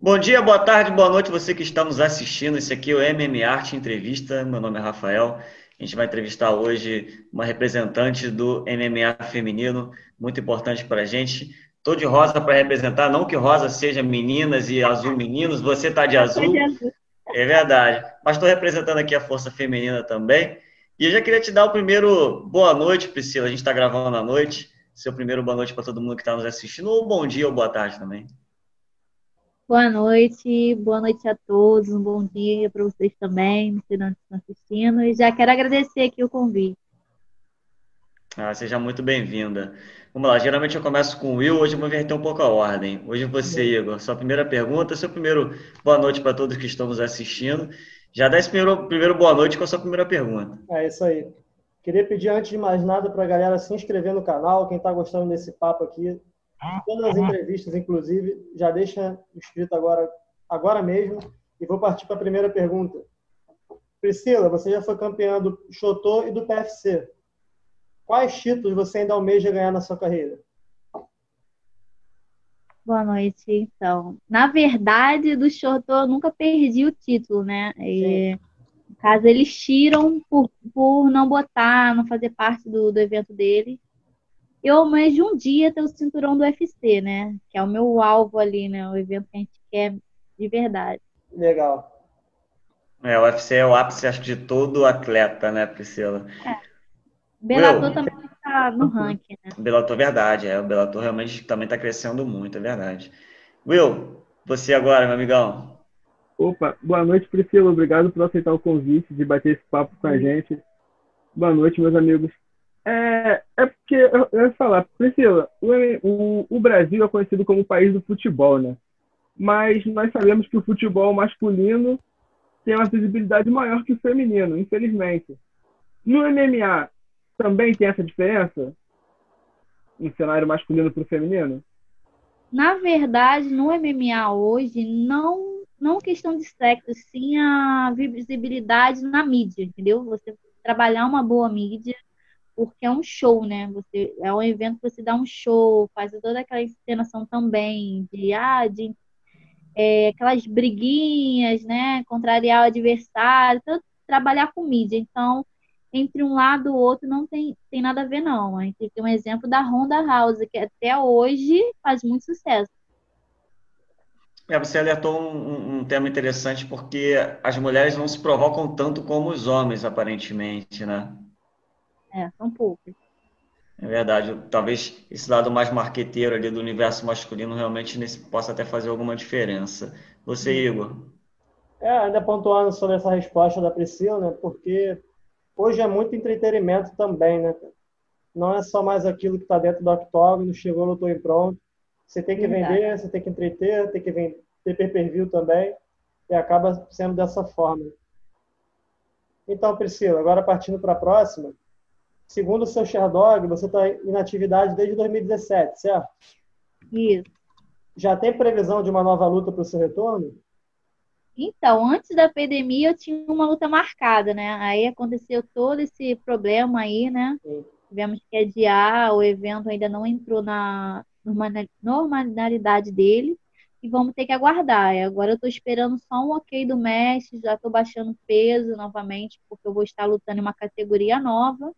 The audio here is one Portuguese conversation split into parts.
Bom dia, boa tarde, boa noite, você que está nos assistindo. Esse aqui é o MM Arte Entrevista. Meu nome é Rafael. A gente vai entrevistar hoje uma representante do MMA feminino, muito importante para a gente. Estou de rosa para representar, não que rosa seja meninas e azul meninos, você está de azul. É verdade. Mas estou representando aqui a força feminina também. E eu já queria te dar o primeiro boa noite, Priscila. A gente está gravando à noite. Seu primeiro boa noite para todo mundo que está nos assistindo, ou bom dia ou boa tarde também. Boa noite, boa noite a todos, um bom dia para vocês também, não sei de onde estão assistindo, e já quero agradecer aqui o convite. Ah, seja muito bem-vinda. Vamos lá, geralmente eu começo com o Will, hoje eu vou inverter um pouco a ordem. Hoje você, Igor, sua primeira pergunta, seu primeiro boa noite para todos que estão nos assistindo. Já dá esse primeiro, primeiro boa noite com a sua primeira pergunta. É isso aí. Queria pedir, antes de mais nada, para a galera se inscrever no canal, quem está gostando desse papo aqui, Todas as entrevistas, inclusive, já deixa inscrito agora, agora mesmo. E vou partir para a primeira pergunta. Priscila, você já foi campeã do Chotô e do PFC. Quais títulos você ainda almeja ganhar na sua carreira? Boa noite, então. Na verdade, do Chotô eu nunca perdi o título, né? E, no caso, eles tiram por, por não botar, não fazer parte do, do evento dele eu almejo um dia ter o cinturão do UFC, né? Que é o meu alvo ali, né? O evento que a gente quer de verdade. Legal. É, o UFC é o ápice, acho de todo atleta, né, Priscila? É. Bellator Will, também está no ranking, né? Bellator, verdade. É, o Bellator realmente também está crescendo muito, é verdade. Will, você agora, meu amigão. Opa, boa noite, Priscila. Obrigado por aceitar o convite de bater esse papo com a gente. Boa noite, meus amigos. É, é porque, eu, eu ia falar, Priscila, o, o, o Brasil é conhecido como o país do futebol, né? Mas nós sabemos que o futebol masculino tem uma visibilidade maior que o feminino, infelizmente. No MMA também tem essa diferença? No cenário masculino para o feminino? Na verdade, no MMA hoje, não, não questão de sexo, sim a visibilidade na mídia, entendeu? Você trabalhar uma boa mídia porque é um show, né? Você é um evento que você dá um show, faz toda aquela encenação também de ah, de é, aquelas briguinhas, né? Contrariar o adversário, trabalhar com mídia. Então, entre um lado e o outro não tem, tem nada a ver, não. A gente tem um exemplo da Honda House, que até hoje faz muito sucesso. É, você alertou um, um, tema interessante, porque as mulheres não se provocam tanto como os homens, aparentemente, né? É, são poucas. É verdade. Talvez esse lado mais marqueteiro ali do universo masculino realmente nesse, possa até fazer alguma diferença. Você, Igor? É, ainda pontuando sobre essa resposta da Priscila, né? Porque hoje é muito entretenimento também, né? Não é só mais aquilo que está dentro do octógono, chegou, lutou e pronto. Você tem que verdade. vender, você tem que entreter, tem que vender, ter pay-per-view também. E acaba sendo dessa forma. Então, Priscila, agora partindo para a próxima. Segundo o seu Sherdog, você está em atividade desde 2017, certo? Isso. Já tem previsão de uma nova luta para o seu retorno? Então, antes da pandemia eu tinha uma luta marcada, né? Aí aconteceu todo esse problema aí, né? Sim. Tivemos que adiar, o evento ainda não entrou na normalidade dele e vamos ter que aguardar. Agora eu estou esperando só um ok do mestre, já estou baixando peso novamente, porque eu vou estar lutando em uma categoria nova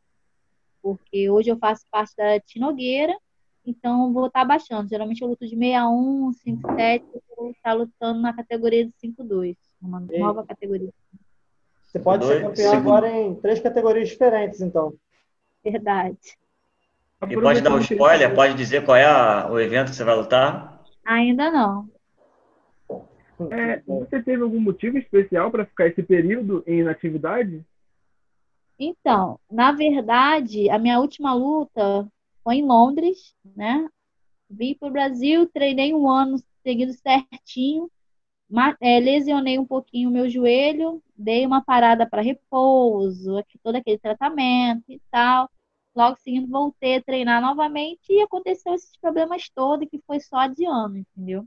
porque hoje eu faço parte da Tinogueira, então vou estar baixando. Geralmente eu luto de 61, 57, eu vou estar lutando na categoria de 52, uma Ei. nova categoria. Você pode ser campeão agora em três categorias diferentes, então. Verdade. E pode dar um spoiler? Pode dizer qual é a, o evento que você vai lutar? Ainda não. É, você teve algum motivo especial para ficar esse período em inatividade? Então, na verdade, a minha última luta foi em Londres, né? Vim para o Brasil, treinei um ano seguido certinho, é, lesionei um pouquinho o meu joelho, dei uma parada para repouso, todo aquele tratamento e tal. Logo seguindo, voltei a treinar novamente e aconteceu esses problemas todos, que foi só adiando, entendeu?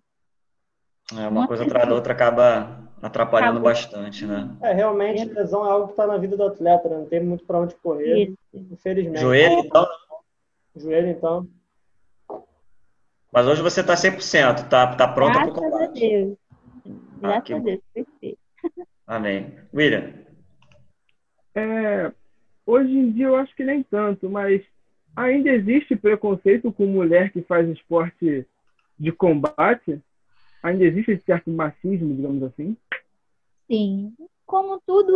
É, uma coisa atrás da outra acaba atrapalhando bastante, né? É, realmente, lesão é algo que está na vida do atleta, né? não tem muito para onde correr, Isso. infelizmente. Joelho, então? Joelho, então. Mas hoje você está 100%, tá, tá pronta para o combate. Graças ah, a Deus, perfeito. Amém. William? É, hoje em dia eu acho que nem tanto, mas ainda existe preconceito com mulher que faz esporte de combate? Ainda existe certo machismo, digamos assim? Sim. Como tudo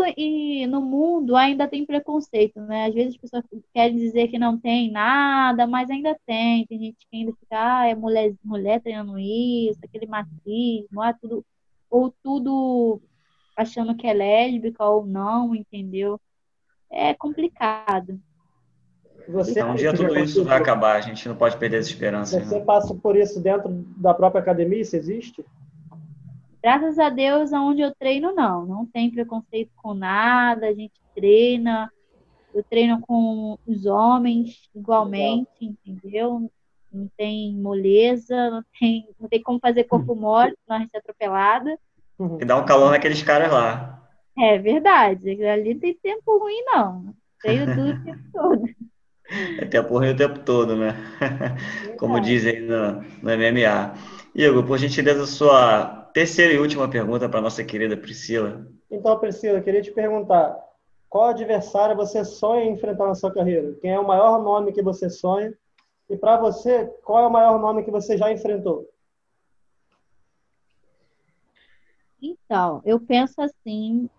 no mundo ainda tem preconceito, né? Às vezes as pessoas querem dizer que não tem nada, mas ainda tem. Tem gente que ainda fica, ah, é mulher, mulher treinando isso, aquele machismo, ah, tudo, ou tudo achando que é lésbica ou não, entendeu? É complicado. Você então, um dia tudo isso vai acabar, a gente não pode perder essa esperança. Você passa por isso dentro da própria academia? Isso existe? Graças a Deus, aonde eu treino, não. Não tem preconceito com nada, a gente treina. Eu treino com os homens igualmente, Legal. entendeu? Não tem moleza, não tem, não tem como fazer corpo hum. mole, senão a gente é atropelada. E dá um calor naqueles caras lá. É verdade. Ali tem tempo ruim, não. Treino duro o tempo todo. É tempo ruim o tempo todo, né? Como dizem no, no MMA. Igor, por gentileza, sua terceira e última pergunta para nossa querida Priscila. Então, Priscila, eu queria te perguntar: qual adversário você sonha em enfrentar na sua carreira? Quem é o maior nome que você sonha? E para você, qual é o maior nome que você já enfrentou? Então, eu penso assim,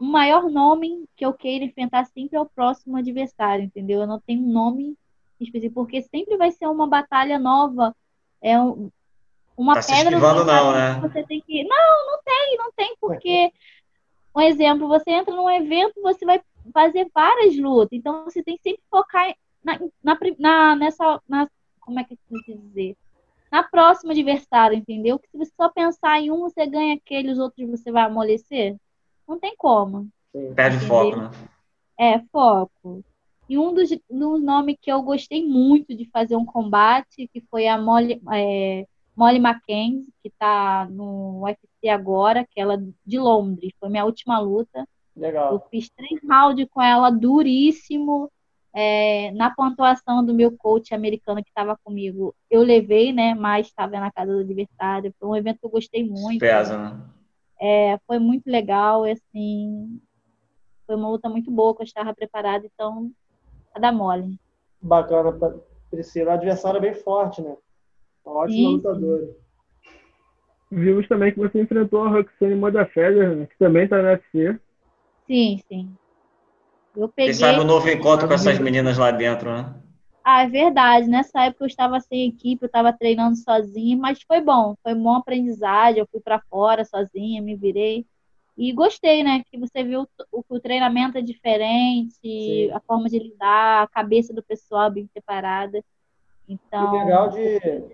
o maior nome que eu queira enfrentar sempre é o próximo adversário, entendeu? Eu não tenho um nome específico, porque sempre vai ser uma batalha nova. É uma tá pedra no não, né? você tem que. Não, não tem, não tem, porque. Um exemplo, você entra num evento, você vai fazer várias lutas, então você tem que sempre focar na, na, na nessa. Na, como é que eu preciso dizer? Na próxima adversário, entendeu? Que se você só pensar em um, você ganha aquele, os outros você vai amolecer. Não tem como. Perde foco, né? É, foco. E um dos, dos nomes que eu gostei muito de fazer um combate, que foi a Molly, é, Molly Mackenzie, que está no UFC agora, que ela de Londres. Foi minha última luta. Legal. Eu fiz três rounds com ela, duríssimo. É, na pontuação do meu coach americano que estava comigo, eu levei, né? Mas estava na casa do adversário. Foi um evento que eu gostei muito. Pesa, né? É, foi muito legal, assim, foi uma luta muito boa, que eu estava preparada, então, a da mole. Bacana, Priscila. A adversária é bem forte, né? Uma ótima sim, lutadora. Vimos também que você enfrentou a Roxane Modafeder, né? que também está na UFC. Sim, sim. Eu peguei... Quem sabe um novo encontro com essas meninas lá dentro, né? Ah, é verdade. Nessa época eu estava sem equipe, eu estava treinando sozinha, mas foi bom, foi um bom aprendizagem. Eu fui para fora sozinha, me virei. E gostei, né? Que você viu o, o treinamento é diferente, Sim. a forma de lidar, a cabeça do pessoal bem preparada. Então. E legal de,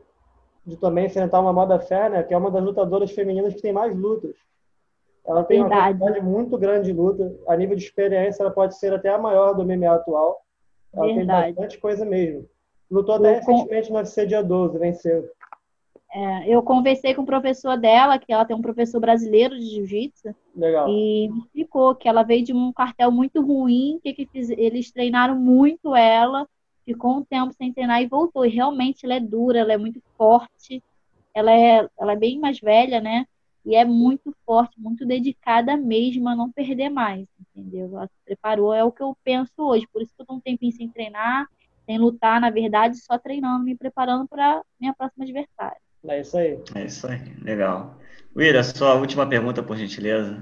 de também enfrentar uma moda fé, né? Que é uma das lutadoras femininas que tem mais lutas. Ela tem Verdade. uma quantidade muito grande de luta. A nível de experiência, ela pode ser até a maior do MMA atual. Ela Verdade. tem bastante coisa mesmo. Lutou até eu recentemente com... no UFC dia 12, venceu. É, eu conversei com o professor dela, que ela tem um professor brasileiro de jiu-jitsu. Legal. E me explicou que ela veio de um cartel muito ruim, que, que fiz, eles treinaram muito ela, ficou um tempo sem treinar e voltou. E realmente ela é dura, ela é muito forte, ela é, ela é bem mais velha, né? E é muito forte, muito dedicada mesmo a não perder mais, entendeu? Ela se preparou, é o que eu penso hoje. Por isso que eu tô um tempinho sem treinar, sem lutar, na verdade, só treinando, me preparando para minha próxima adversária. É isso aí. É isso aí, legal. Wira, sua última pergunta, por gentileza.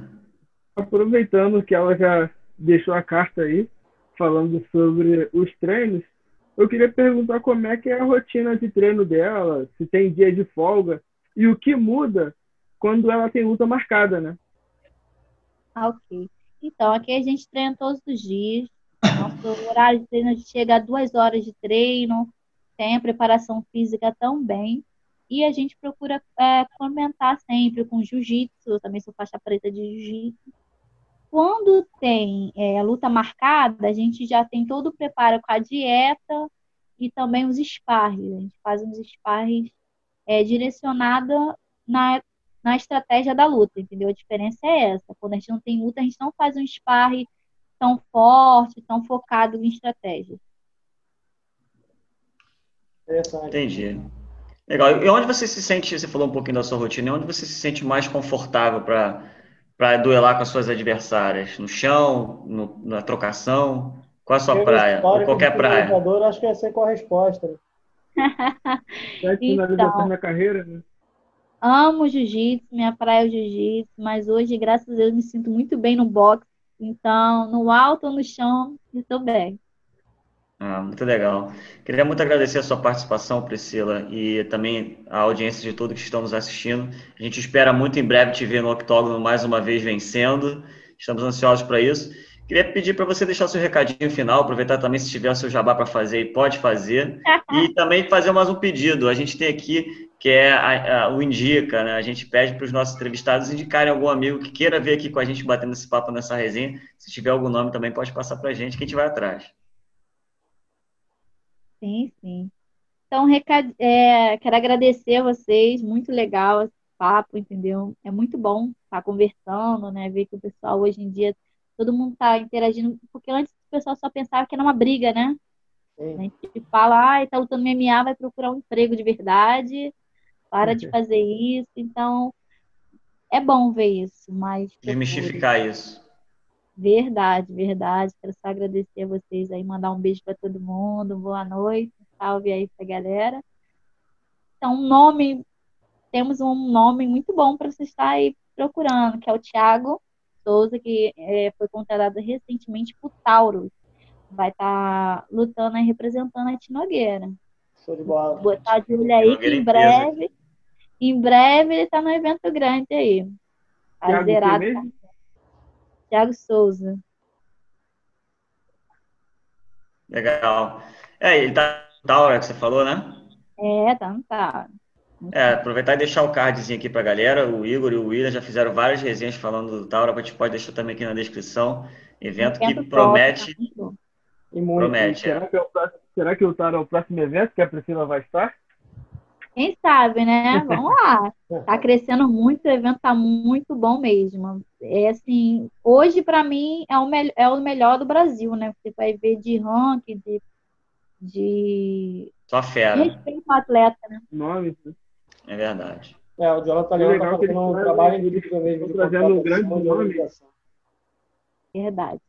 Aproveitando que ela já deixou a carta aí, falando sobre os treinos, eu queria perguntar como é que é a rotina de treino dela, se tem dia de folga, e o que muda quando ela tem luta marcada, né? Ah, ok. Então, aqui a gente treina todos os dias. Nosso horário de treino, a chega a duas horas de treino, tem a preparação física também. E a gente procura é, comentar sempre com jiu-jitsu, eu também sou faixa preta de jiu-jitsu. Quando tem é, luta marcada, a gente já tem todo o preparo com a dieta e também os sparres. A gente faz uns sparres é, direcionada na na estratégia da luta, entendeu? A diferença é essa. Quando a gente não tem luta, a gente não faz um sparring tão forte, tão focado em estratégia. Entendi. Legal. E onde você se sente, você falou um pouquinho da sua rotina, onde você se sente mais confortável para duelar com as suas adversárias? No chão, no, na trocação? Qual a sua Pelo praia? Ou qualquer praia? Acho que vai ser com a resposta. Né? então, na carreira, né? Amo jiu-jitsu, minha praia é o jiu-jitsu, mas hoje, graças a Deus, me sinto muito bem no boxe. Então, no alto ou no chão, estou bem. Ah, muito legal. Queria muito agradecer a sua participação, Priscila, e também a audiência de todos que estão nos assistindo. A gente espera muito em breve te ver no octógono mais uma vez vencendo. Estamos ansiosos para isso. Queria pedir para você deixar seu recadinho final, aproveitar também se tiver o seu jabá para fazer e pode fazer. e também fazer mais um pedido. A gente tem aqui, que é a, a, o Indica, né? A gente pede para os nossos entrevistados indicarem algum amigo que queira vir aqui com a gente batendo esse papo nessa resenha. Se tiver algum nome também pode passar para a gente, que a gente vai atrás. Sim, sim. Então, recado, é, quero agradecer a vocês, muito legal esse papo, entendeu? É muito bom estar conversando, né? Ver que o pessoal hoje em dia, todo mundo está interagindo, porque antes o pessoal só pensava que era uma briga, né? Sim. A gente fala, ah, tá lutando MMA, vai procurar um emprego de verdade, para de fazer isso. Então, é bom ver isso, mas. Desmistificar isso. Verdade, verdade. Quero só agradecer a vocês aí, mandar um beijo para todo mundo, boa noite, salve aí pra galera. Então, um nome, temos um nome muito bom para você estar aí procurando, que é o Thiago Souza, que é, foi contratado recentemente por Taurus. Vai estar tá lutando e representando a Tinogueira. Show de bola. Botar de olho aí que em breve, em breve ele está no evento grande aí. Tá zerado. Thiago Souza. Legal. É, ele tá no Taura que você falou, né? É, tá no Taura. É, aproveitar e deixar o cardzinho aqui para a galera. O Igor e o William já fizeram várias resenhas falando do Taura, a gente pode deixar também aqui na descrição. Evento, evento que promete. Top, e muito. Promete. Será, é. que é o, será que o Taura é o próximo evento que a Priscila vai estar? Quem sabe, né? Vamos lá. Tá crescendo muito, o evento tá muito bom mesmo. É assim, hoje para mim é o, é o melhor do Brasil, né? Você vai ver de ranking, de, de... Só fera. Respeito ao atleta, né? Nome. É verdade. É, o Jonathan Leão tá fazendo um trabalho incrível mesmo. Trazendo um grande nome. Verdade.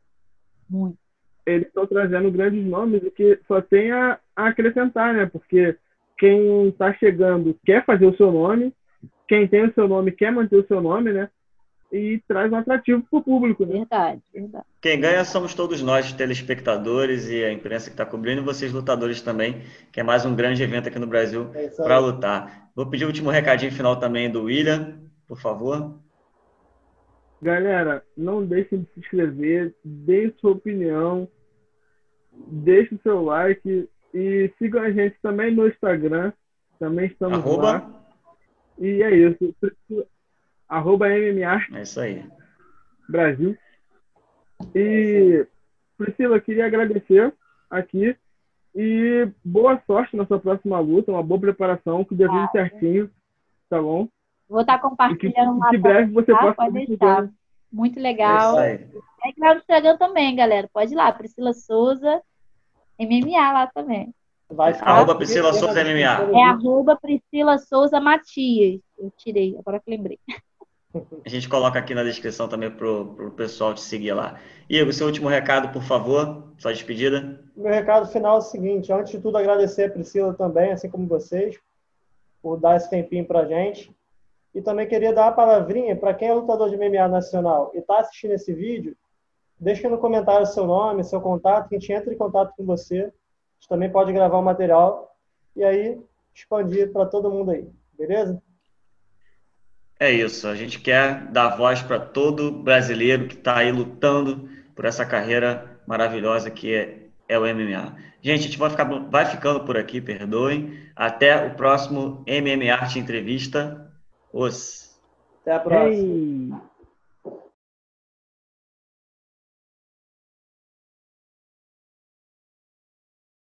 Muito. Eles estão trazendo grandes nomes o que só tem a, a acrescentar, né? Porque quem está chegando quer fazer o seu nome, quem tem o seu nome quer manter o seu nome, né? E traz um atrativo para o público. Né? Verdade, verdade. Quem ganha somos todos nós, telespectadores e a imprensa que está cobrindo, e vocês lutadores também, que é mais um grande evento aqui no Brasil é para lutar. Vou pedir o último recadinho final também do William, por favor. Galera, não deixem de se inscrever, deem sua opinião, deixe o seu like, e sigam a gente também no Instagram. Também estamos Arroba. lá. E é isso. Arroba MMA. É isso aí. Brasil. E Priscila, queria agradecer aqui. E boa sorte na sua próxima luta, uma boa preparação, que dê tudo certinho, tá bom? Vou estar compartilhando lá. Que breve você tá? possa Pode deixar. Muito legal. É, é lá no Instagram também, galera. Pode ir lá, Priscila Souza. MMA lá também. Vai ficar arroba Priscila Souza MMA. É arroba Priscila Souza Matias. Eu tirei, agora que lembrei. A gente coloca aqui na descrição também para o pessoal te seguir lá. Igor, seu último recado, por favor, sua despedida. Meu recado final é o seguinte: antes de tudo, agradecer a Priscila também, assim como vocês, por dar esse tempinho para gente. E também queria dar uma palavrinha para quem é lutador de MMA nacional e está assistindo esse vídeo Deixe no comentário seu nome, seu contato, que a gente entra em contato com você. A gente também pode gravar o material e aí expandir para todo mundo aí, beleza? É isso. A gente quer dar voz para todo brasileiro que está aí lutando por essa carreira maravilhosa que é, é o MMA. Gente, a gente vai, ficar, vai ficando por aqui, perdoem. Até o próximo MMA Arte Entrevista. Os. Até a próxima. Hey.